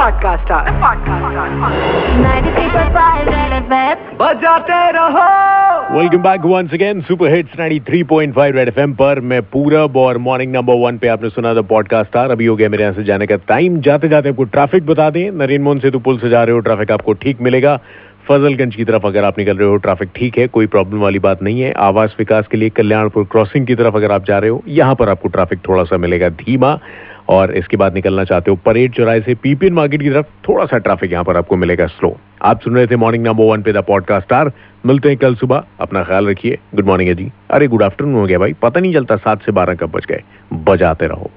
Podcast बजाते रहो। Welcome back once again super hits 93.5 red FM पर मैं पूरब और मॉर्निंग नंबर वन पे आपने सुना था पॉडकास्ट स्टार अभी हो गया मेरे यहाँ से जाने का टाइम जाते जाते आपको ट्रैफ़िक बता दें। नरेंद्र मोहन सेतु पुल से जा रहे हो ट्रैफ़िक आपको ठीक मिलेगा। फजलगंज की तरफ़ अगर आप निकल रहे हो ट्रैफ़िक ठीक है कोई प्रॉब्लम वाली बात नहीं है। आवास विकास के लिए कल्याणपुर क्रॉसिंग की तरफ़ अगर आप जा रहे हो यहाँ पर आपको ट्रैफ़िक थोड़ा सा मिलेगा। धीमा और इसके बाद निकलना चाहते हो, परेड चौराहे से पीपीएन मार्केट की तरफ़ थोड़ा सा ट्रैफ़िक यहाँ पर आपको मिलेगा स्लो आप सुन रहे थे मॉर्निंग नंबर वन पे द पॉडकास्ट स्टार मिलते हैं कल सुबह। अपना ख्याल रखिए। गुड मॉर्निंग जी अरे गुड आफ्टरनून हो गया भाई। पता नहीं चलता सात से बारह कब बज गए। बजाते रहो।